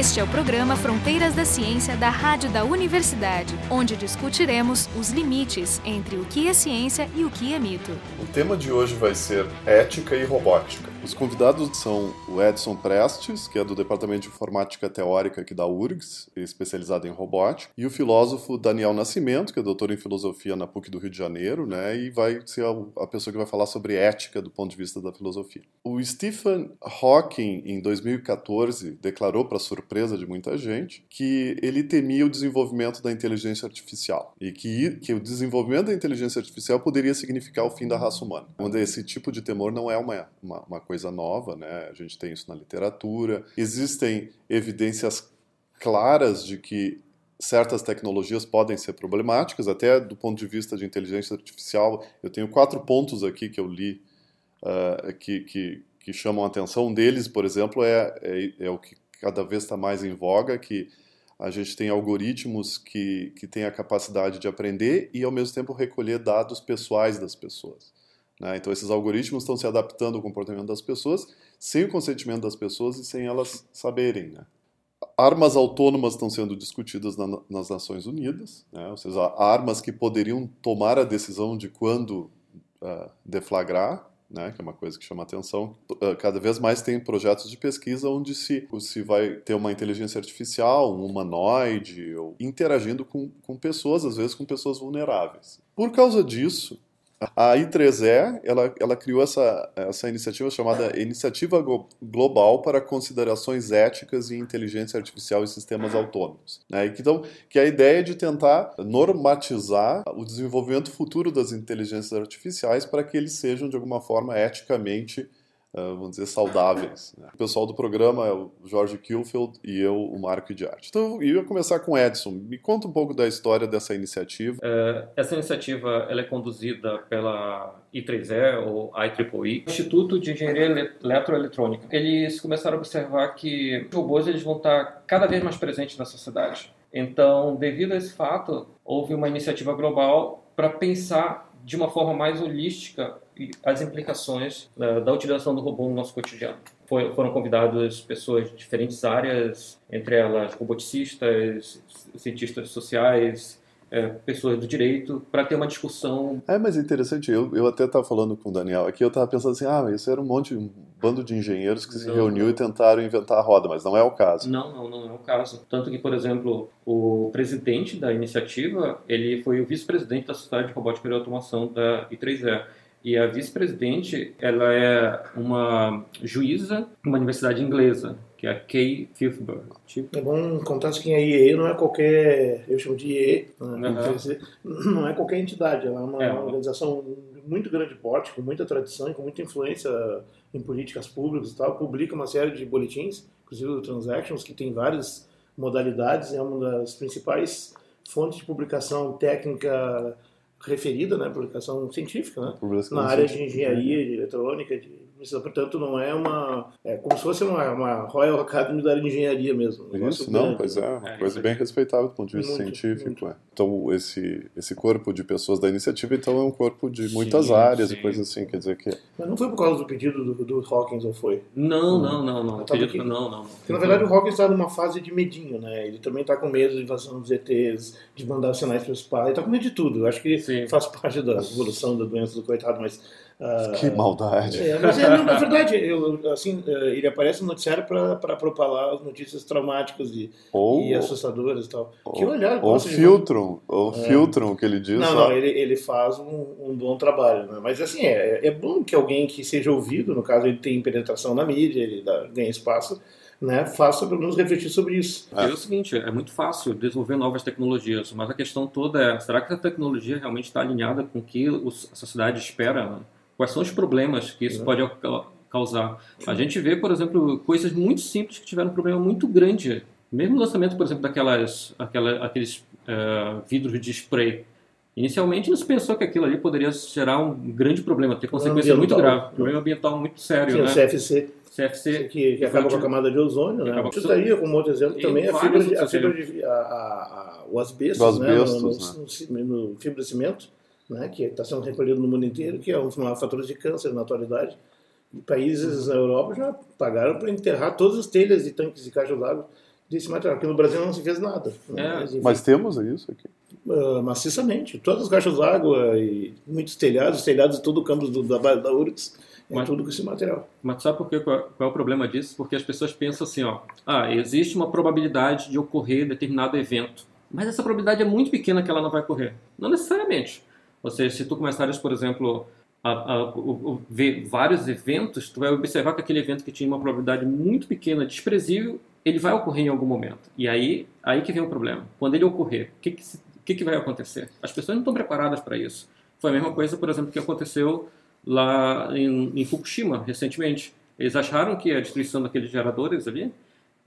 Este é o programa Fronteiras da Ciência da Rádio da Universidade, onde discutiremos os limites entre o que é ciência e o que é mito. O tema de hoje vai ser ética e robótica. Os convidados são o Edson Prestes, que é do Departamento de Informática Teórica aqui da URGS, especializado em robótica, e o filósofo Daniel Nascimento, que é doutor em filosofia na PUC do Rio de Janeiro, né, e vai ser a pessoa que vai falar sobre ética do ponto de vista da filosofia. O Stephen Hawking, em 2014, declarou, para surpresa de muita gente, que ele temia o desenvolvimento da inteligência artificial e que, que o desenvolvimento da inteligência artificial poderia significar o fim da raça humana. Onde esse tipo de temor não é uma, uma, uma coisa nova, né? A gente tem isso na literatura. Existem evidências claras de que certas tecnologias podem ser problemáticas, até do ponto de vista de inteligência artificial. Eu tenho quatro pontos aqui que eu li uh, que, que, que, chamam a atenção. Um deles, por exemplo, é, é, é o que cada vez está mais em voga, que a gente tem algoritmos que, que têm a capacidade de aprender e, ao mesmo tempo, recolher dados pessoais das pessoas. Né? Então, esses algoritmos estão se adaptando ao comportamento das pessoas sem o consentimento das pessoas e sem elas saberem. Né? Armas autônomas estão sendo discutidas na, nas Nações Unidas, né? ou seja, armas que poderiam tomar a decisão de quando uh, deflagrar, né, que é uma coisa que chama atenção. Ah, cada vez mais tem projetos de pesquisa onde se, se vai ter uma inteligência artificial, um humanoide, ou interagindo com, com pessoas, às vezes com pessoas vulneráveis. Por causa disso, a I3E, ela, ela criou essa, essa iniciativa chamada Iniciativa Global para Considerações Éticas e Inteligência Artificial em Sistemas Autônomos. Né? Então, que é a ideia é de tentar normatizar o desenvolvimento futuro das inteligências artificiais para que eles sejam, de alguma forma, eticamente vamos dizer, saudáveis. Né? O pessoal do programa é o Jorge Kilfield e eu, o Marco de Arte. Então, eu ia começar com o Edson. Me conta um pouco da história dessa iniciativa. É, essa iniciativa ela é conduzida pela I3E, ou IEEE, Instituto de Engenharia Eletroeletrônica. Eles começaram a observar que os robôs eles vão estar cada vez mais presentes na sociedade. Então, devido a esse fato, houve uma iniciativa global para pensar de uma forma mais holística as implicações da, da utilização do robô no nosso cotidiano. Foi, foram convidadas pessoas de diferentes áreas, entre elas roboticistas, cientistas sociais, é, pessoas do direito para ter uma discussão. É, mas é interessante, eu, eu até estava falando com o Daniel aqui, eu estava pensando assim, ah, isso era um monte, um bando de engenheiros que não, se reuniu não. e tentaram inventar a roda, mas não é o caso. Não, não, não é o caso. Tanto que, por exemplo, o presidente da iniciativa, ele foi o vice-presidente da Sociedade de Robótica e Automação da I3E. E a vice-presidente, ela é uma juíza uma universidade inglesa que é a Kay Fifberg. Tipo. É bom contar que a IE não é qualquer, eu chamo de IE, né? uhum. não é qualquer entidade, ela é uma é. organização muito grande porte, com muita tradição e com muita influência em políticas públicas e tal, publica uma série de boletins, inclusive o Transactions, que tem várias modalidades, é uma das principais fontes de publicação técnica referida, né, publicação científica, né, na área de engenharia, de eletrônica, de portanto não é uma é como se fosse uma, uma Royal Academy da engenharia mesmo. Um Isso não, pois é, uma é, coisa bem respeitável do ponto de vista muito, científico. Muito. É. Então esse esse corpo de pessoas da iniciativa então é um corpo de muitas sim, áreas sim. e coisas assim, quer dizer que. Mas não foi por causa do pedido do, do Hawkins ou foi? Não, não, não, não. Tá que, não, não. Porque na verdade o Hawkins está numa fase de medinho, né? Ele também está com medo de invasão dos ETs, de mandar sinais para o espaço, ele está com medo de tudo. Eu acho que sim. faz parte da evolução da doença do coitado, mas Uh, que maldade. É, mas é, não, na verdade, eu, assim, é, ele aparece no noticiário para propalar as notícias traumáticas e, ou, e assustadoras e tal. Ou, que olhar, ou filtram, ou é. filtram o que ele diz. Não, não, ele, ele faz um, um bom trabalho. Né? Mas assim, é, é bom que alguém que seja ouvido, no caso ele tem penetração na mídia, ele dá, ganha espaço, né, faça pelo menos refletir sobre isso. É. é o seguinte, é muito fácil desenvolver novas tecnologias, mas a questão toda é, será que a tecnologia realmente está alinhada com o que a sociedade espera? Né? Quais são os problemas que isso pode causar? A gente vê, por exemplo, coisas muito simples que tiveram um problema muito grande. Mesmo o lançamento, por exemplo, daquelas, aquela, aqueles uh, vidros de spray. Inicialmente não se pensou que aquilo ali poderia gerar um grande problema, ter consequência muito grave, problema ambiental muito sério. Sim, né? o CFC. CFC. Que, que acaba com a camada de ozônio, né? Isso daí, como outro exemplo, também a fibra de, a fibra de, a, a, a, o asbesto, o asbestos, né? No, no, no, no fibrocimento né, que está sendo recolhido no mundo inteiro, que é um dos maiores fatores de câncer na atualidade. E países na Europa já pagaram para enterrar todas as telhas de tanques de caixa d'água desse material. Aqui no Brasil não se fez nada. Né? É. Mas temos isso aqui? Uh, maciçamente. Todas as caixas d'água e muitos telhados, telhados de todo o campus do, da, da URGS, é mas, tudo com esse material. Mas sabe por quê? Qual, qual, é o problema disso? Porque as pessoas pensam assim, ó, ah, existe uma probabilidade de ocorrer determinado evento. Mas essa probabilidade é muito pequena que ela não vai ocorrer. Não necessariamente. Ou seja, se tu começares, por exemplo, a, a, a, ver vários eventos, tu vai observar que aquele evento que tinha uma probabilidade muito pequena, desprezível, ele vai ocorrer em algum momento. E aí, aí que vem o problema. Quando ele ocorrer, o que, que, que, que vai acontecer? As pessoas não estão preparadas para isso. Foi a mesma coisa, por exemplo, que aconteceu lá em, em, Fukushima recentemente. Eles acharam que a destruição daqueles geradores ali,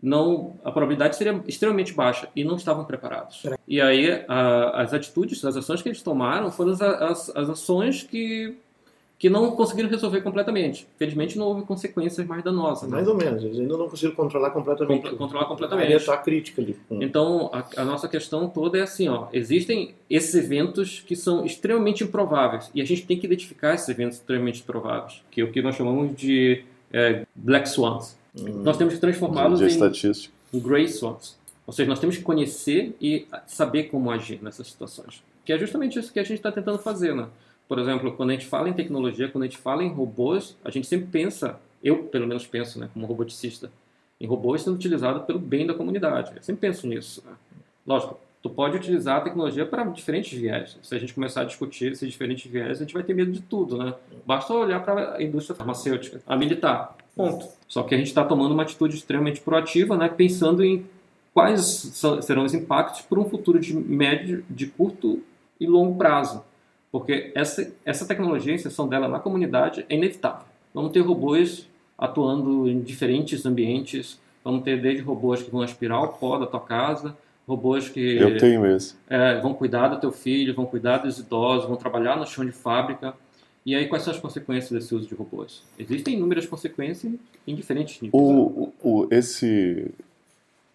não, a probabilidade seria extremamente baixa e não estavam preparados. E aí a, as atitudes, as ações que eles tomaram foram as, as, as ações que que não conseguiram resolver completamente. Felizmente não houve consequências mais danosas. Né? Mais ou menos, eles ainda não conseguiram controlar completamente. controlar completamente. está crítica ali. Então, a, a, nossa questão toda é assim, ó, existem esses eventos que são extremamente improváveis e a gente tem que identificar esses eventos extremamente improváveis, que é o que nós chamamos de é, black swans. Hum. Nós temos que transformá-los em, em grey swans. Ou seja, nós temos que conhecer e saber como agir nessas situações. Que é justamente isso que a gente está tentando fazer, né? Por exemplo, quando a gente fala em tecnologia, quando a gente fala em robôs, a gente sempre pensa, eu pelo menos penso, né, como roboticista, em robôs sendo utilizados pelo bem da comunidade. Eu sempre penso nisso. Né? Lógico, tu pode utilizar a tecnologia para diferentes viés. Se a gente começar a discutir esses diferentes viés, a gente vai ter medo de tudo, né? Basta olhar para a indústria farmacêutica, a militar, ponto. Só que a gente está tomando uma atitude extremamente proativa, né? Pensando em quais serão os impactos para um futuro de médio, de curto e longo prazo. Porque essa, essa tecnologia, a inserção dela na comunidade é inevitável. Vamos ter robôs atuando em diferentes ambientes, vamos ter desde robôs que vão aspirar o pó da tua casa, robôs que Eu tenho. É, vão cuidar do teu filho, vão cuidar dos idosos, vão trabalhar no chão de fábrica. E aí, quais são as consequências desse uso de robôs? Existem inúmeras consequências em diferentes níveis. O, o, esse,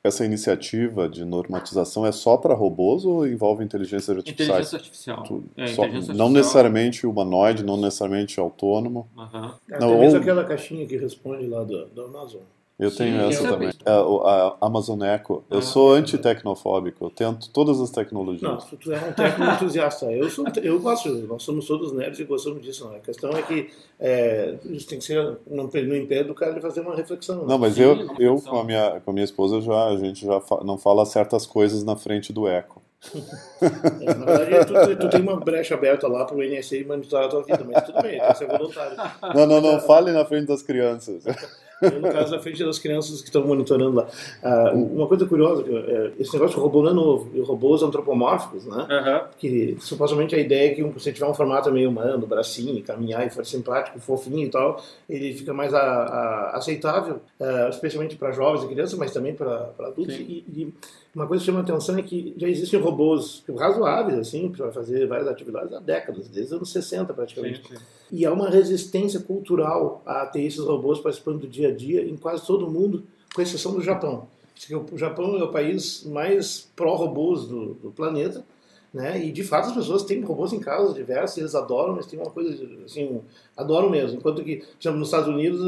essa iniciativa de normatização é só para robôs ou envolve inteligência artificial? Inteligência artificial. É, só, inteligência não necessariamente humanoide, não necessariamente autônomo. Uhum. Não, ou... aquela caixinha que responde lá do, do Amazon. Eu tenho Sim, essa eu também. A, a, Amazon Echo. Eu ah, sou anti-tecnofóbico. Eu tento todas as tecnologias. Não, tu é um técnico entusiasta. Eu, sou, eu gosto. Nós somos todos nerds e gostamos disso. Não. A questão é que é, isso tem que ser no, no impede do cara de fazer uma reflexão. Não, mas Sim, eu, eu com, a minha, com a minha esposa, já, a gente já fa não fala certas coisas na frente do Echo. é, na verdade, tu, tu, tem uma brecha aberta lá para o NSA monitorar a tua vida, mas tudo bem, que ser voluntário. Não, não, não, fale na frente das crianças. no caso, na frente das crianças que estão monitorando lá. Ah, uma coisa curiosa, é, esse negócio de robô não é novo, e robôs antropomórficos, né? Uhum. Que supostamente a ideia é que você tiver um formato meio humano, bracinho, caminhar e for simpático, fofinho e tal, ele fica mais a, a, aceitável, uh, especialmente para jovens e crianças, mas também para adultos. E, e, uma coisa que chama atenção é que já existem robôs razoáveis, assim, para fazer várias atividades há décadas, desde os anos 60 praticamente. Sim, sim. E há uma resistência cultural a ter esses robôs participando do dia a dia em quase todo o mundo, com exceção do Japão. O Japão é o país mais pró-robôs do, do planeta, né? E de fato as pessoas têm robôs em casa diversos, eles adoram, mas tem uma coisa assim, adoram mesmo. Enquanto que, por exemplo, nos Estados Unidos,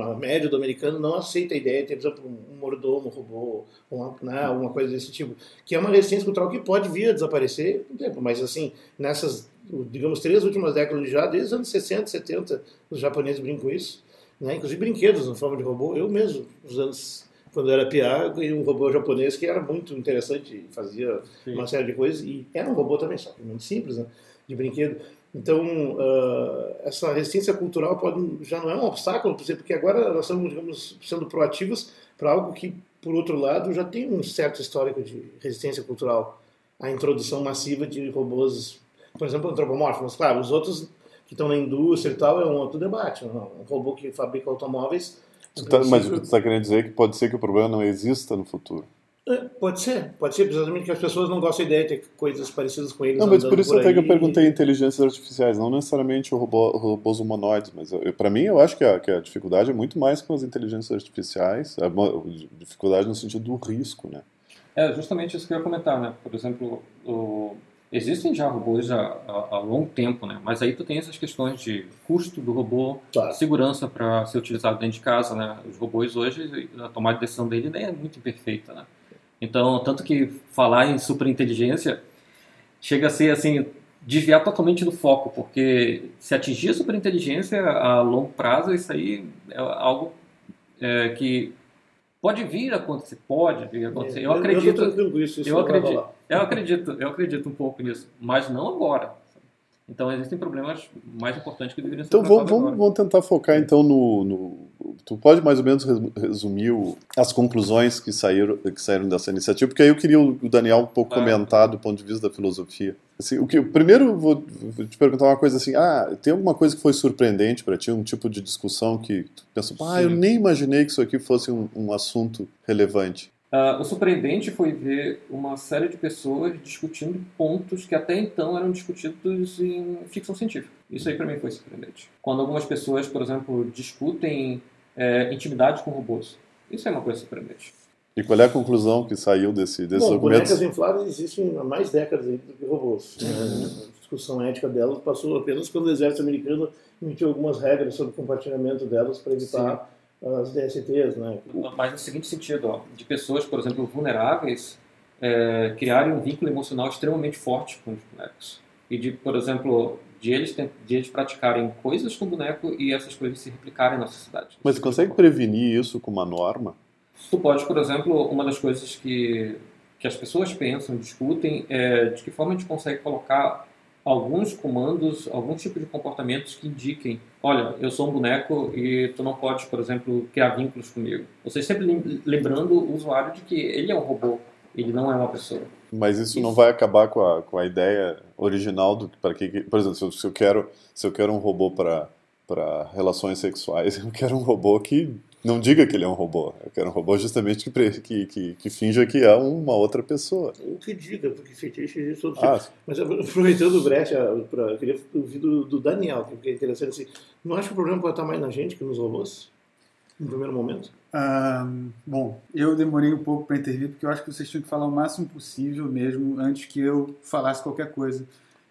a média do americano não aceita a ideia de ter, por exemplo, um mordomo, um robô, uma, né, alguma coisa desse tipo, que é uma resistência cultural que pode vir a desaparecer com tempo, mas assim, nessas, digamos, três últimas décadas já, desde os anos 60, 70, os japoneses brincam isso, né? Inclusive brinquedos na forma de robô. Eu mesmo, nos anos quando eu era PA, ganhei um robô japonês que era muito interessante, fazia Sim. uma série de coisas, e era um robô também, só que muito simples, né, de brinquedo. Então, uh, essa resistência cultural pode, já não é um obstáculo, porque agora nós estamos, digamos, sendo proativos para algo que, por outro lado, já tem um certo histórico de resistência cultural. A introdução massiva de robôs, por exemplo, antropomórficos. Claro, os outros que estão na indústria e tal é um outro debate. Não? Um robô que fabrica automóveis Tá, mas o que você está querendo dizer é que pode ser que o problema não exista no futuro. É, pode ser, pode ser, precisamente que as pessoas não gostam da ideia de ter coisas parecidas com eles. Não, mas por isso por até que eu perguntei inteligências artificiais, não necessariamente o robô, robôs humanoides, mas para mim eu acho que a, que a dificuldade é muito mais com as inteligências artificiais, a dificuldade no sentido do risco, né? É justamente isso que eu ia comentar, né? Por exemplo, o, Existem já robôs há, há, há, longo tempo, né? Mas aí tu tem essas questões de custo do robô, claro. segurança para ser utilizado dentro de casa, né? Os robôs hoje, a tomada de decisão dele é muito imperfeita, né? Então, tanto que falar em superinteligência chega a ser assim desviar totalmente do foco, porque se atingir a superinteligência a longo prazo, isso aí é algo é, que pode vir a acontecer, pode vir a acontecer. É, eu, acredito, eu, isso, isso eu acredito, eu acredito, eu acredito um pouco nisso, mas não agora. Então existem problemas mais importantes que deveriam ser Então vamos, vamos, vamos, tentar focar então no, no, Tu pode mais ou menos resumir as conclusões que saíram, que saíram dessa iniciativa, porque aí eu queria o Daniel um pouco comentar do ponto de vista da filosofia. Assim, o que, primeiro vou, vou, te perguntar uma coisa assim, ah, tem alguma coisa que foi surpreendente para ti, um tipo de discussão que tu pensou, ah, eu nem imaginei que isso aqui fosse um, um assunto relevante. Uh, o surpreendente foi ver uma série de pessoas discutindo pontos que até então eram discutidos em ficção científica. Isso aí para mim foi surpreendente. Quando algumas pessoas, por exemplo, discutem é, intimidade com robôs. Isso é uma coisa surpreendente. E qual é a conclusão que saiu desse, desse Bom, bonecas infláveis existem há mais décadas do que robôs. Uhum. A discussão ética delas passou apenas quando o exército americano emitiu algumas regras sobre o compartilhamento delas para evitar Sim as DSTs, né? Mas no seguinte sentido, ó, de pessoas, por exemplo, vulneráveis, é, criarem um vínculo emocional extremamente forte com os bonecos. E de, por exemplo, de eles, de eles praticarem coisas com boneco e essas coisas se replicarem na sociedade. Mas você consegue prevenir isso com uma norma? Tu pode, por exemplo, uma das coisas que, que as pessoas pensam, discutem, é de que forma a gente consegue colocar alguns comandos, alguns tipos de comportamentos que indiquem, olha, eu sou um boneco e tu não pode, por exemplo, criar vínculos comigo. Você sempre lembrando o usuário de que ele é um robô, ele não é uma pessoa. Mas isso, isso. não vai acabar com a, com a ideia original do para que, por exemplo, se eu, se eu quero se eu quero um robô para para relações sexuais, eu quero um robô que não diga que ele é um robô. Eu quero um robô justamente que, que, que, que finja que é uma outra pessoa. O que diga, porque fetiche existe todo ah. Mas aproveitando o Brecht, eu queria ouvir do, do Daniel, que é interessante assim. Não acha que o problema pode estar mais na gente que nos robôs? No primeiro momento? Bom, eu demorei um pouco para intervir, porque eu acho que vocês tinham que falar o máximo possível mesmo antes que eu falasse qualquer coisa.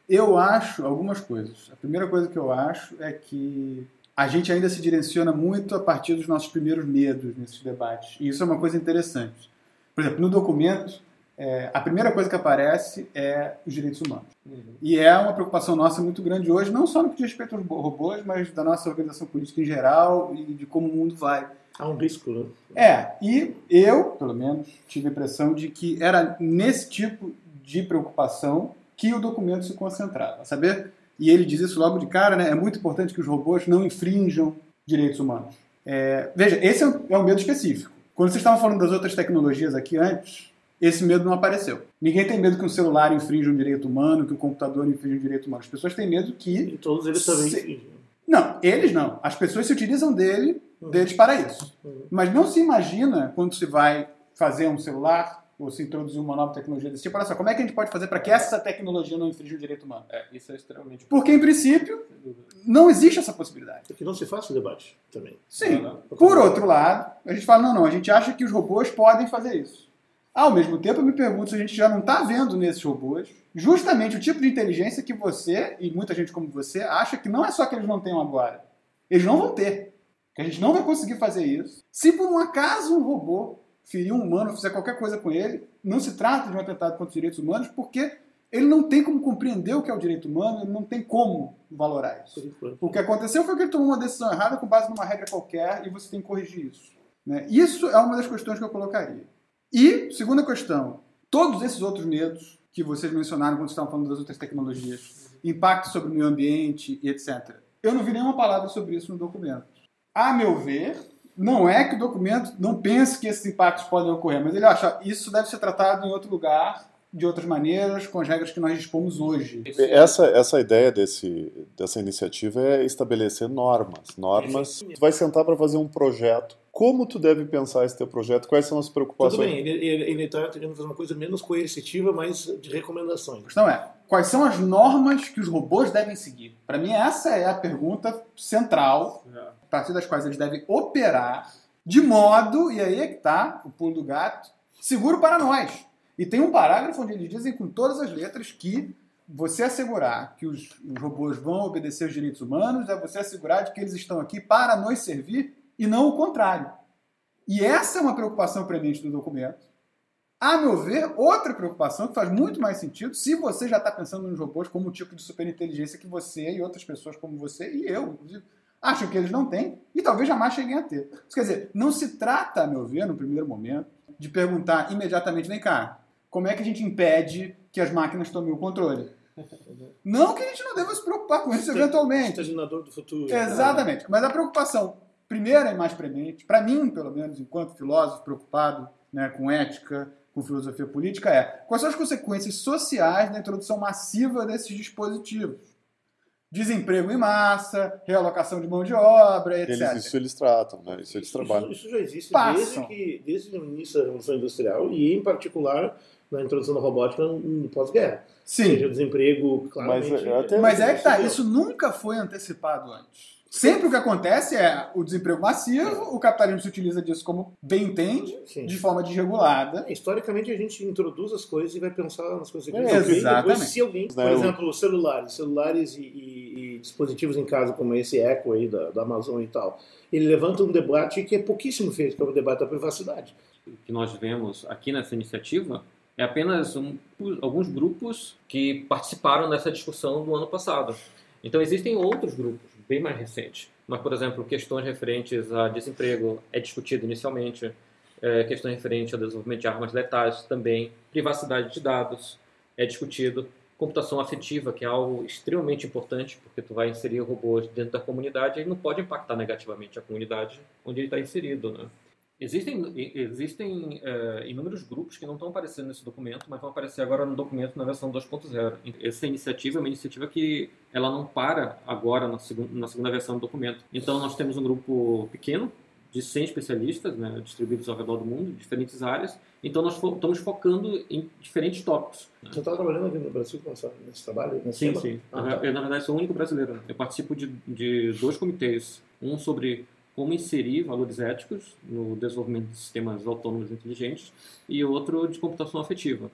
Eu acho algumas coisas. A primeira coisa que eu acho é que a gente ainda se direciona muito a partir dos nossos primeiros medos nesses debates. E isso é uma coisa interessante. Por exemplo, no documento, é, a primeira coisa que aparece é os direitos humanos. Uhum. E é uma preocupação nossa muito grande hoje, não só no que diz respeito aos robôs, mas da nossa organização política em geral e de como o mundo vai. Há um risco, né? É, e eu, pelo menos, tive a impressão de que era nesse tipo de preocupação que o documento se concentrava. Saber e ele diz isso logo de cara, né? É muito importante que os robôs não infrinjam direitos humanos. É, veja, esse é um, é medo específico. Quando vocês estavam falando das outras tecnologias aqui antes, esse medo não apareceu. Ninguém tem medo que um celular infrinja um direito humano, que o um computador infrinja um direito humano. As pessoas têm medo que. E todos eles também se... infringem. Não, eles não. As pessoas se utilizam dele. Deles para isso. Uhum. Mas não se imagina quando se vai fazer um celular ou se introduzir uma nova tecnologia desse tipo, olha só, como é que a gente pode fazer para que essa tecnologia não infrinja o direito humano? É, isso é extremamente Porque, em princípio, não existe essa possibilidade. É que não se faça o debate também. Sim. Não, não. Por outro lado, a gente fala, não, não, a gente acha que os robôs podem fazer isso. Ao mesmo tempo, eu me pergunto se a gente já não está vendo nesses robôs justamente o tipo de inteligência que você, e muita gente como você, acha que não é só que eles não tenham agora. Eles não vão ter. Que a gente não vai conseguir fazer isso. Se por um acaso um robô ferir um humano, fizer qualquer coisa com ele, não se trata de um atentado contra os direitos humanos, porque ele não tem como compreender o que é o direito humano, ele não tem como valorar isso. O que aconteceu foi que ele tomou uma decisão errada com base numa regra qualquer e você tem que corrigir isso. Né? Isso é uma das questões que eu colocaria. E, segunda questão, todos esses outros medos que vocês mencionaram quando estavam falando das outras tecnologias, impacto sobre o meio ambiente e etc. Eu não vi nenhuma palavra sobre isso no documento. A meu ver, não é que o documento não pense que esses impactos podem ocorrer, mas ele acha isso deve ser tratado em outro lugar, de outras maneiras, com as regras que nós dispomos hoje. Essa, essa ideia desse, dessa iniciativa é estabelecer normas. Normas. Tu vai sentar para fazer um projeto. Como tu deve pensar esse teu projeto? Quais são as preocupações? Tudo bem, ele está tentando fazer uma coisa menos coercitiva, mas de recomendações. A questão é, quais são as normas que os robôs devem seguir? Para mim, essa é a pergunta central. É partir das quais eles devem operar de modo, e aí é que está o pulo do gato, seguro para nós. E tem um parágrafo onde eles dizem com todas as letras que você assegurar que os, os robôs vão obedecer os direitos humanos é você assegurar de que eles estão aqui para nos servir e não o contrário. E essa é uma preocupação premente do documento, A meu ver, outra preocupação que faz muito mais sentido se você já está pensando nos robôs como um tipo de superinteligência que você e outras pessoas como você e eu, inclusive, acham que eles não têm e talvez jamais cheguem a ter. Isso quer dizer, não se trata, a meu ver, no primeiro momento, de perguntar imediatamente, vem cá, como é que a gente impede que as máquinas tomem o controle? Não que a gente não deva se preocupar com isso eventualmente. Estaginador do futuro. Exatamente. Mas a preocupação primeira e mais premente, para mim, pelo menos, enquanto filósofo preocupado né, com ética, com filosofia política, é quais são as consequências sociais da introdução massiva desses dispositivos? Desemprego em massa, realocação de mão de obra, etc. Eles, isso eles tratam, né? Isso eles trabalham. Isso, isso já existe desde, que, desde o início da Revolução Industrial e, em particular, na introdução da robótica no pós-guerra. Sim. Ou seja, o desemprego, claramente... Mas, até- Mas é que tá, isso nunca foi antecipado antes. Sempre o que acontece é o desemprego massivo, o capitalismo se utiliza disso como bem entende, Sim. de forma desregulada. Historicamente, a gente introduz as coisas e vai pensar nas coisas que É, exatamente. Depois, se alguém, por Né, o- exemplo, celulares, celulares e- e dispositivos em casa, como esse Echo aí da, da Amazon e tal, ele levanta um debate que é pouquíssimo feito, que é o debate da privacidade. que nós vemos aqui nessa iniciativa é apenas um- alguns grupos que participaram dessa discussão do ano passado. Então existem outros grupos bem mais recentes. Mas, por exemplo, questões referentes a desemprego é discutido inicialmente, é, questões referentes ao desenvolvimento de armas letais também, privacidade de dados é discutido, computação afetiva, que é algo extremamente importante, porque tu vai inserir robôs dentro da comunidade ele não pode impactar negativamente a comunidade onde ele está inserido, né? Existem, existem eh, inúmeros grupos que não estão aparecendo nesse documento, mas vão aparecer agora no documento na versão 2.0. Essa iniciativa é uma iniciativa que ela não para agora na, segun, na segunda versão do documento. Então nós temos um grupo pequeno de 100 especialistas, né, distribuídos ao redor do mundo, em diferentes áreas. Então nós fo- estamos focando em diferentes tópicos. né? Você está trabalhando aqui no Brasil com essa- nesse trabalho? Nesse Sim, tema? sim. Ah, tá. Eu, na verdade, sou o único brasileiro. Eu participo de, de dois comitês. Um sobre como inserir valores éticos no desenvolvimento de sistemas autônomos inteligentes e outro de computação afetiva.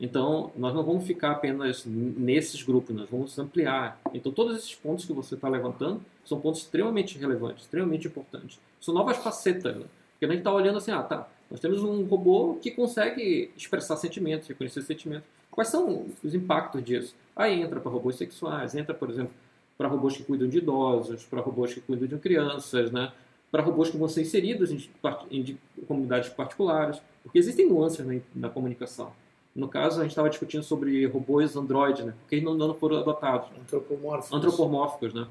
Então, nós não vamos ficar apenas nesses grupos, nós vamos ampliar. Então, todos esses pontos que você está levantando são pontos extremamente relevantes, extremamente importantes. São novas facetas, né? Porque a gente está olhando assim, ah, tá, nós temos um robô que consegue expressar sentimentos, reconhecer sentimentos. Quais são os impactos disso? Aí entra para robôs sexuais, entra, por exemplo, para robôs que cuidam de idosos, para robôs que cuidam de crianças, né? para robôs que vão ser inseridos em, em de- comunidades particulares, porque existem nuances na, na comunicação. No caso, a gente estava discutindo sobre robôs Android, né? porque eles não, não foram adotados Antropomórficos. antropomórficos, né?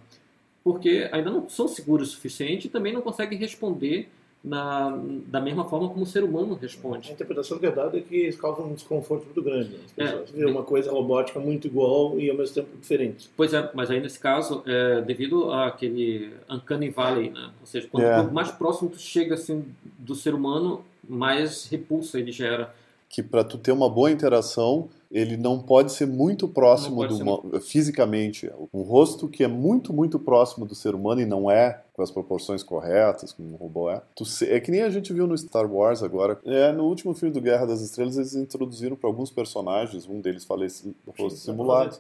Porque ainda não são seguros o suficiente e também não conseguem responder na, da mesma forma como o ser humano A responde. interpretação que é dada é que eles causam um desconforto muito grande. né? As É. pessoas vê uma coisa robótica muito igual e ao mesmo tempo diferente. Pois é, mas aí nesse caso, é, devido àquele uncanny valley, né? Ou seja, quanto É. mais próximo tu chega assim do ser humano, mais repulsa ele gera. Que para tu ter uma boa interação, ele não pode ser muito próximo do uma- fisicamente. Um rosto que é muito, muito próximo do ser humano e não é com as proporções corretas, como um robô é. É que nem a gente viu no Star Wars agora. É, no último filme do Guerra das Estrelas, eles introduziram para alguns personagens, um deles falece rosto Sim, simulado.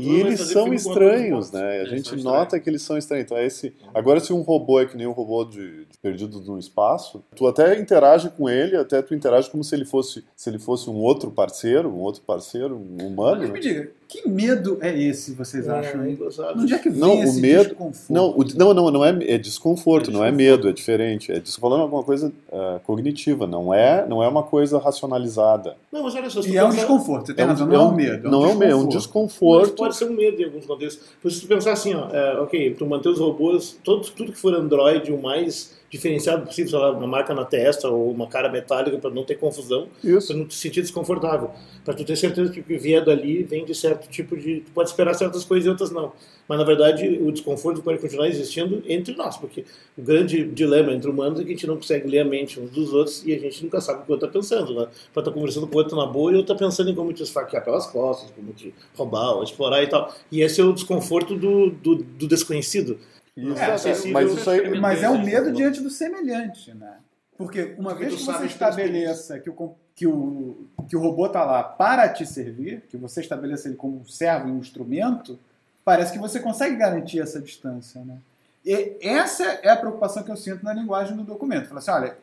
E eles são estranhos, né? A gente nota que eles são estranhos. Então, é esse... Agora, se um robô é que nem um robô de, de perdido no espaço, tu até interage com ele, até tu interage como se ele fosse, se ele fosse um outro parceiro, um outro parceiro, um humano. Mas me diga, que medo é esse, vocês É, acham? é. Onde é que vem Não, o esse medo- desconforto? Não, o- não, não, não é, é desconforto, É não é desconforto. medo, é diferente. É falando alguma coisa ah, cognitiva, não é, não é uma coisa racionalizada. Não, mas olha só, E é um pensar- desconforto, você tem É razão, é não é um- um medo. Não é um medo, é um Mas desconforto. pode ser um medo em alguns contextos. Por se tu pensar assim, ó, é, ok, tu manter os robôs, todos, tudo que for Android, o mais diferenciado possível, sei lá, uma marca na testa ou uma cara metálica para não ter confusão, para não te sentir desconfortável. Para tu ter certeza que o que vier dali vem de certo tipo de. Tu pode esperar certas coisas e outras não. Mas na verdade o desconforto pode continuar existindo entre nós, porque o grande dilema entre humanos é que a gente não consegue ler a mente uns dos outros e a gente nunca sabe o que o outro está pensando. Né? Pode estar conversando com o outro na boa e o outro está pensando em como te esfaquear pelas costas, como te roubar ou explorar e tal. E esse é o desconforto do, do, do desconhecido. Isso, É, é, mas isso aí. Mas é um Sim, medo sim. diante do semelhante, né? Porque uma Porque vez que você estabeleça que o, que, o, que o robô está lá para te servir, que você estabeleça ele como um servo e um instrumento, parece que você consegue garantir essa distância, né? E essa é a preocupação que eu sinto na linguagem do documento. Fala assim, olha,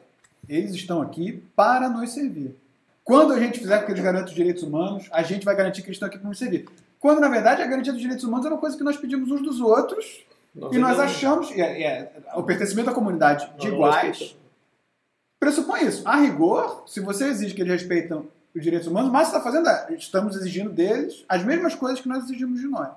eles estão aqui para nos servir. Quando a gente fizer com que eles garantam os direitos humanos, a gente vai garantir que eles estão aqui para nos servir. Quando, na verdade, a garantia dos direitos humanos é uma coisa que nós pedimos uns dos outros nós e nós achamos, é, é, o pertencimento à comunidade de iguais pressupõe isso. A rigor, se você exige que eles respeitem os direitos humanos, mas está fazendo, é, estamos exigindo deles as mesmas coisas que nós exigimos de nós.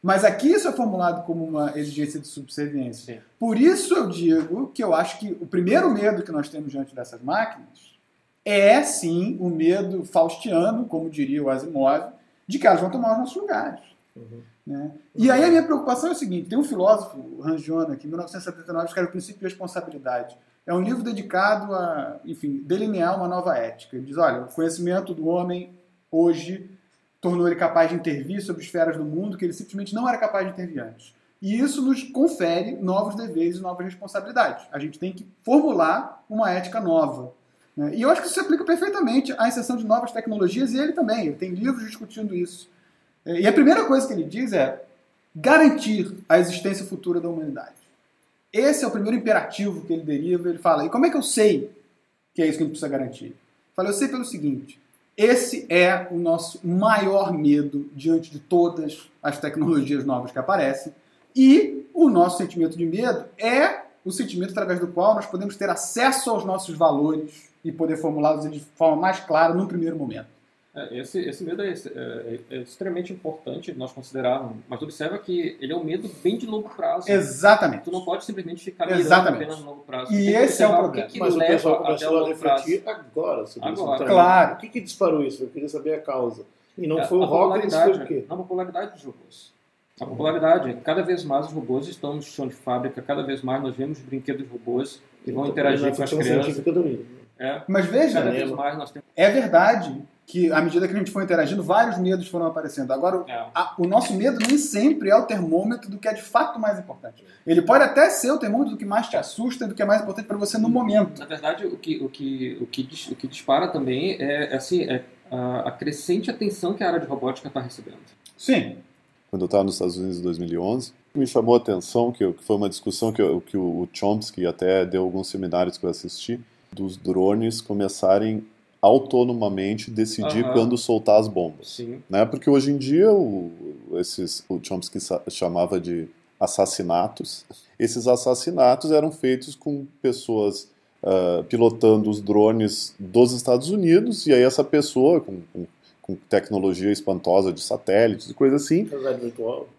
Mas aqui isso é formulado como uma exigência de subserviência. Sim. Por isso eu digo que eu acho que o primeiro medo que nós temos diante dessas máquinas é sim o medo faustiano, como diria o Asimov, de que elas vão tomar os nossos lugares. Uhum. Né? E aí a minha preocupação é o seguinte: tem um filósofo, o Rangiona, que em 1979 escreve o Princípio de Responsabilidade. É um livro dedicado a, enfim, delinear uma nova ética. Ele diz: olha, o conhecimento do homem hoje tornou ele capaz de intervir sobre esferas do mundo que ele simplesmente não era capaz de intervir antes. E isso nos confere novos deveres e novas responsabilidades. A gente tem que formular uma ética nova. Né? E eu acho que isso se aplica perfeitamente à inserção de novas tecnologias, e ele também. Ele tem livros discutindo isso. E a primeira coisa que ele diz é garantir a existência futura da humanidade. Esse é o primeiro imperativo que ele deriva. Ele fala: e como é que eu sei que é isso que a gente precisa garantir? Fala, eu sei pelo seguinte: esse é o nosso maior medo diante de todas as tecnologias novas que aparecem. E o nosso sentimento de medo é o sentimento através do qual nós podemos ter acesso aos nossos valores e poder formulá-los de forma mais clara num primeiro momento. É, esse, esse medo é, é, é, extremamente importante nós considerarmos, mas observa que ele é um medo bem de longo prazo. Exatamente. Tu não pode simplesmente ficar mirando apenas no longo prazo. E esse é o problema. O que, que mas o pessoal começou a refletir prazo. agora sobre agora. isso. Então, claro. O que, que disparou isso? Eu queria saber a causa. E não é, foi o Hawkins, foi o quê? Não, a popularidade dos robôs. A popularidade. Cada vez mais os robôs estão no chão de fábrica, cada vez mais nós vemos brinquedos robôs que vão então, interagir com as crianças. É. Mas veja, cada vez mais nós temos... é verdade que à medida que a gente foi interagindo, vários medos foram aparecendo. Agora, é. a, o nosso medo nem sempre é o termômetro do que é de fato mais importante. Ele pode até ser o termômetro do que mais te assusta e do que é mais importante para você no momento. Na verdade, o que, o que, o que, o que dispara também é, é assim, é a, a crescente atenção que a área de robótica está recebendo. Sim. Quando eu estava nos Estados Unidos em 2011, me chamou a atenção que, que foi uma discussão que, que o, o Chomsky até deu alguns seminários que eu assisti, dos drones começarem autonomamente decidir uhum. quando soltar as bombas. Sim. Né? Porque hoje em dia o, esses, o Chomsky chamava de assassinatos. Esses assassinatos eram feitos com pessoas uh, pilotando os drones dos Estados Unidos e aí essa pessoa com, com, com tecnologia espantosa de satélites e coisa assim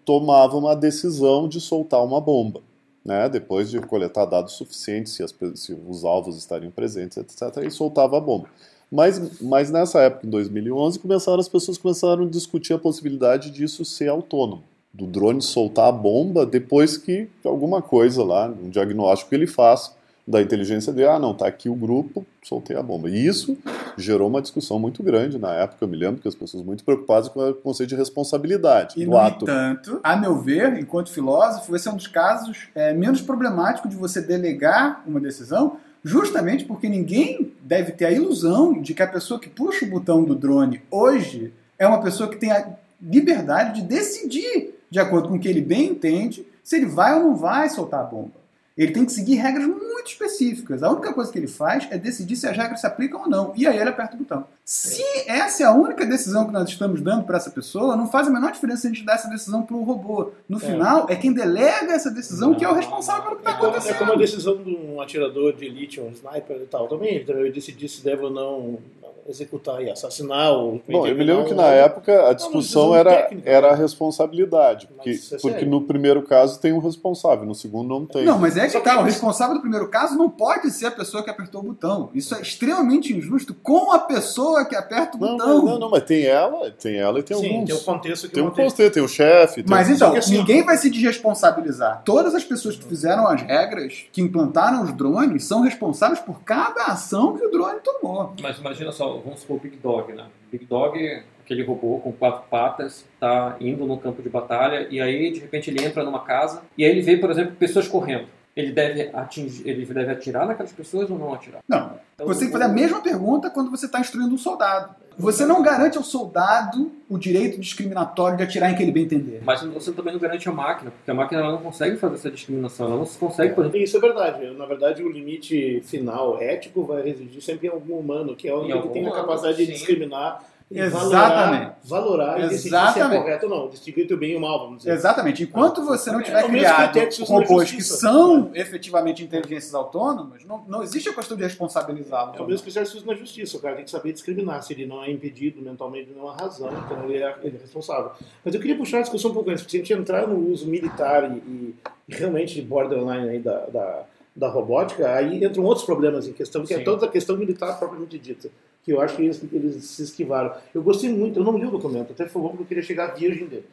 tomava uma decisão de soltar uma bomba. Né, depois de coletar dados suficientes, se, as, se os alvos estariam presentes, etc., e soltava a bomba. Mas, mas nessa época, em 2011, começaram as pessoas começaram a discutir a possibilidade disso ser autônomo. Do drone soltar a bomba depois que alguma coisa lá, um diagnóstico que ele faz da inteligência dele, ah, não, tá aqui o grupo, soltei a bomba. E isso gerou uma discussão muito grande na época, eu me lembro que as pessoas muito preocupadas com o conceito de responsabilidade e, do no ato. entanto, a meu ver, enquanto filósofo, esse é um dos casos é, menos problemáticos de você delegar uma decisão, justamente porque ninguém deve ter a ilusão de que a pessoa que puxa o botão do drone hoje é uma pessoa que tem a liberdade de decidir, de acordo com o que ele bem entende, se ele vai ou não vai soltar a bomba. Ele tem que seguir regras muito específicas. A única coisa que ele faz é decidir se as regras se aplicam ou não. E aí ele aperta o botão. Se essa é a única decisão que nós estamos dando para essa pessoa, não faz a menor diferença se a gente dar essa decisão para o robô. No é. final, é quem delega essa decisão que é o responsável pelo que está é acontecendo. É como a decisão de um atirador de elite, um sniper e tal. Também ele também decidir se deve ou não executar e assassinar ou Bom, eu me lembro que na época a discussão não, era, técnica, era a responsabilidade, porque, é porque no primeiro caso tem um responsável, no segundo não tem. Não, mas é que tá, o responsável do primeiro caso não pode ser a pessoa que apertou o botão. Isso é extremamente injusto com a pessoa que aperta o não, botão. Não, não, não, mas tem ela, tem ela e tem Sim, alguns. tem o contexto que Tem um contexto, tem o chefe. Mas então, assim, ninguém vai se desresponsabilizar. Todas as pessoas que fizeram as regras, que implantaram os drones, são responsáveis por cada ação que o drone tomou. Mas imagina só, vamos supor Big Dog, né? Big Dog, aquele robô com quatro patas, está indo no campo de batalha e aí de repente ele entra numa casa e aí ele vê, por exemplo, pessoas correndo. Ele deve atingir, ele deve atirar naquelas pessoas ou não atirar? Não. Então, você tem que fazer a mesma pergunta quando você está instruindo um soldado. Você não garante ao soldado o direito discriminatório de atirar em quem ele bem entender. Mas você também não garante a máquina, porque a máquina ela não consegue fazer essa discriminação, ela não consegue... Isso é verdade. Na verdade, o limite final ético vai residir sempre em algum humano, que é o que tem a capacidade sim. de discriminar Exatamente. Valorar, valorar Exatamente. e se é correto ou não. Distinguir o bem e o mal, vamos dizer. Exatamente. Enquanto você não tiver é criado robôs que são efetivamente inteligências autônomas, não, não existe a questão de responsabilizá-los. É o mesmo que se usa na justiça. O cara tem que saber discriminar. Se ele não é impedido mentalmente de nenhuma razão, então ele é, ele é responsável. Mas eu queria puxar a discussão um pouco antes, porque se a gente entrar no uso militar e, e, e realmente borderline aí da, da, da robótica, aí entram outros problemas em questão, que é Sim. é toda a questão militar propriamente dita que eu acho que eles, eles se esquivaram. Eu gostei muito, eu não li o documento, até foi bom porque eu queria chegar virgem dele.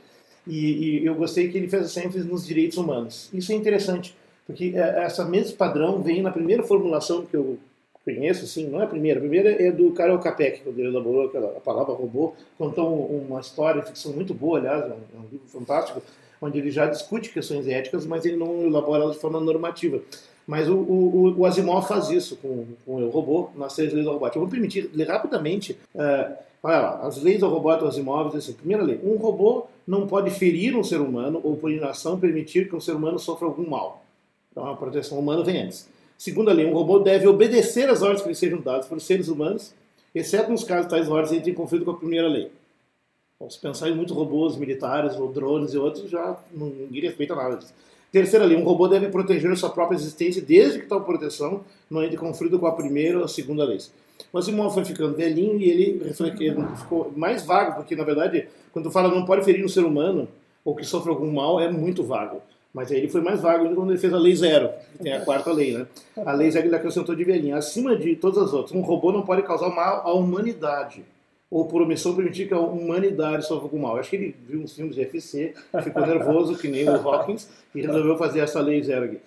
E, e, eu gostei que ele fez essa ênfase nos direitos humanos. Isso é interessante, porque é, essa mesmo padrão vem na primeira formulação que eu conheço, assim, não é a primeira, a primeira é do Karel Capek, quando ele elaborou aquela, a palavra robô, contou uma história, ficção muito boa, aliás, é é um livro fantástico, onde ele já discute questões éticas, mas ele não elabora elas de forma normativa. Mas o, o, o Asimov faz isso com, com o robô nas três leis da robótica. Eu vou permitir ler rapidamente. Uh, olha lá, as leis do Asimov dizem assim: primeira lei, um robô não pode ferir um ser humano ou, por inação, permitir que um ser humano sofra algum mal. Então a proteção humana vem antes. Segunda lei, um robô deve obedecer às ordens que lhe sejam dadas por seres humanos, exceto nos casos tais ordens entrem em conflito com a primeira lei. Se pensar em muitos robôs militares ou drones e outros, já ninguém respeita nada disso. Terceira lei, um robô deve proteger sua própria existência desde que tal proteção não entre conflito com a primeira ou a segunda lei. O Asimov foi ficando velhinho e ele, ficou mais vago, porque na verdade, quando fala não pode ferir um ser humano ou que sofre algum mal, é muito vago. Mas aí ele foi mais vago quando ele fez a Lei Zero, que tem a quarta lei, né? A Lei Zero ele acrescentou de velhinho. Acima de todas as outras, um robô não pode causar mal à humanidade ou por omissão permitir que a humanidade sofra algum mal. acho que ele viu uns filmes de FC, ficou nervoso, que nem o Hawkins, e resolveu fazer essa lei zero aqui.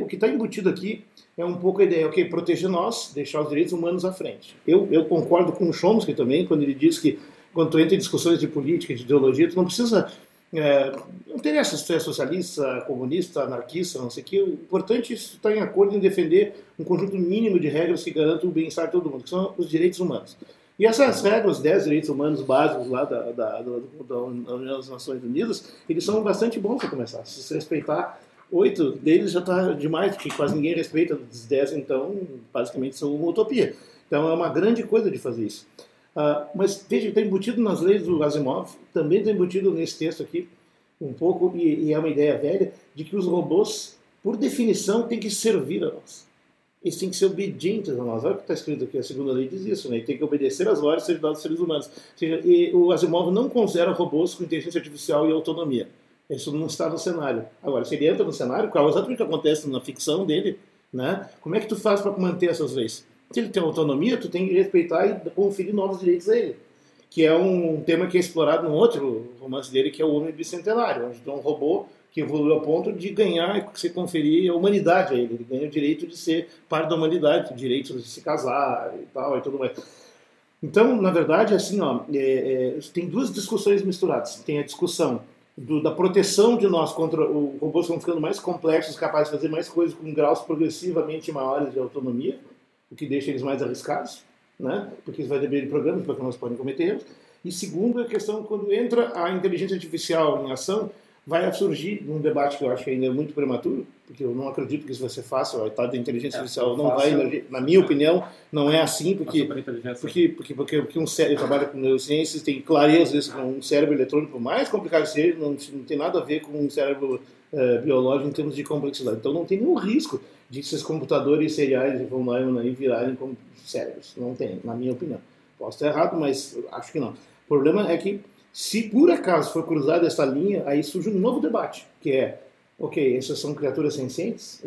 O que está embutido aqui é um pouco a ideia, ok, proteger nós, deixar os direitos humanos à frente. Eu, eu concordo com o Chomsky também, quando ele diz que quando tu entra em discussões de política, de ideologia, tu não precisa é, não interessa se tu é socialista, comunista, anarquista, não sei o que. O importante é estar em acordo em defender um conjunto mínimo de regras que garantam o bem-estar de todo mundo, que são os direitos humanos. E essas regras, 10 direitos humanos básicos lá da, da, da, União das Nações Unidas, eles são bastante bons para começar. Se você respeitar, oito deles já está demais, porque quase ninguém respeita, dos 10 então, basicamente são uma utopia. Então é uma grande coisa de fazer isso. Uh, mas veja, está embutido nas leis do Asimov, também está embutido nesse texto aqui, um pouco, e, e é uma ideia velha, de que os robôs, por definição, têm que servir a nós eles têm que ser obedientes a nós. Olha o que está escrito aqui, a segunda lei diz isso, né? tem que obedecer às ordens e aos seres humanos. Ou seja, o Asimov não considera robôs com inteligência artificial e autonomia. Isso não está no cenário. Agora, se ele entra no cenário, qual é exatamente o que acontece na ficção dele, né? Como é que tu faz para manter essas leis? Se ele tem autonomia, tu tem que respeitar e conferir novos direitos a ele. Que é um tema que é explorado num outro romance dele, que é o Homem Bicentenário, onde um robô que evoluiu a ponto de ganhar, se conferir a humanidade a ele. Ele ganha o direito de ser parte da humanidade, o direito de se casar e tal, e tudo mais. Então, na verdade, assim, ó, é, é, tem duas discussões misturadas. Tem a discussão do, da proteção de nós contra os robôs estão ficando mais complexos, capazes de fazer mais coisas com graus progressivamente maiores de autonomia, o que deixa eles mais arriscados, né? porque isso vai depender de programas para que nós podem cometer erros. E segundo, a questão quando entra a inteligência artificial em ação, vai surgir num debate que eu acho que ainda é muito prematuro, porque eu não acredito que isso vai ser fácil, a etapa da inteligência é, artificial não fácil. vai, na minha opinião, não é assim, porque porque, porque, porque, porque um cérebro trabalha com neurociências, tem clareza isso, um cérebro eletrônico, mais complicado ser, não, não tem nada a ver com um cérebro uh, biológico em termos de complexidade. Então não tem nenhum risco de esses computadores seriais von Neumann aí virarem como cérebros. Não tem, na minha opinião. Posso estar errado, mas acho que não. O problema é que se por acaso for cruzada essa linha, aí surge um novo debate, que é, ok, essas são criaturas sencientes,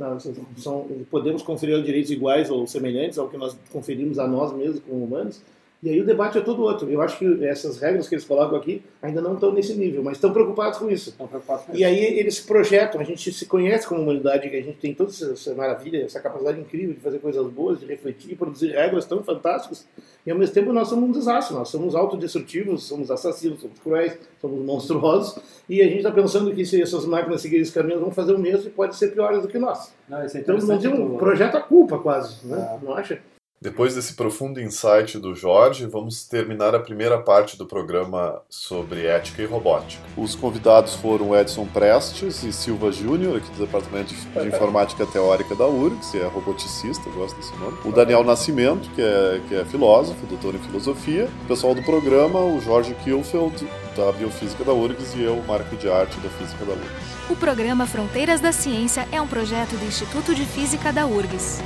são, podemos conferir direitos iguais ou semelhantes ao que nós conferimos a nós mesmos como humanos, e aí o debate é todo outro. Eu acho que essas regras que eles colocam aqui ainda não estão nesse nível, mas estão preocupados com isso. Preocupados com e aí eles projetam, a gente se conhece como humanidade, que a gente tem toda essa maravilha, essa capacidade incrível de fazer coisas boas, de refletir, produzir regras tão fantásticas, e ao mesmo tempo nós somos um desastre, nós somos autodestrutivos, somos assassinos, somos cruéis, somos monstruosos, e a gente está pensando que se essas máquinas seguirem esse caminho, vão fazer o mesmo e pode ser piores do que nós. Não, é então, não um projeto a culpa quase, né? É. não acha? Depois desse profundo insight do Jorge, vamos terminar a primeira parte do programa sobre ética e robótica. Os convidados foram Edson Prestes e Silva Júnior, aqui do Departamento de Informática Teórica da URGS, é roboticista, gosto desse nome. O Daniel Nascimento, que é, que é filósofo, doutor em filosofia. O pessoal do programa, o Jorge Kielfeld, da Biofísica da URGS, e eu, Marco de Arte, da Física da URGS. O programa Fronteiras da Ciência é um projeto do Instituto de Física da URGS.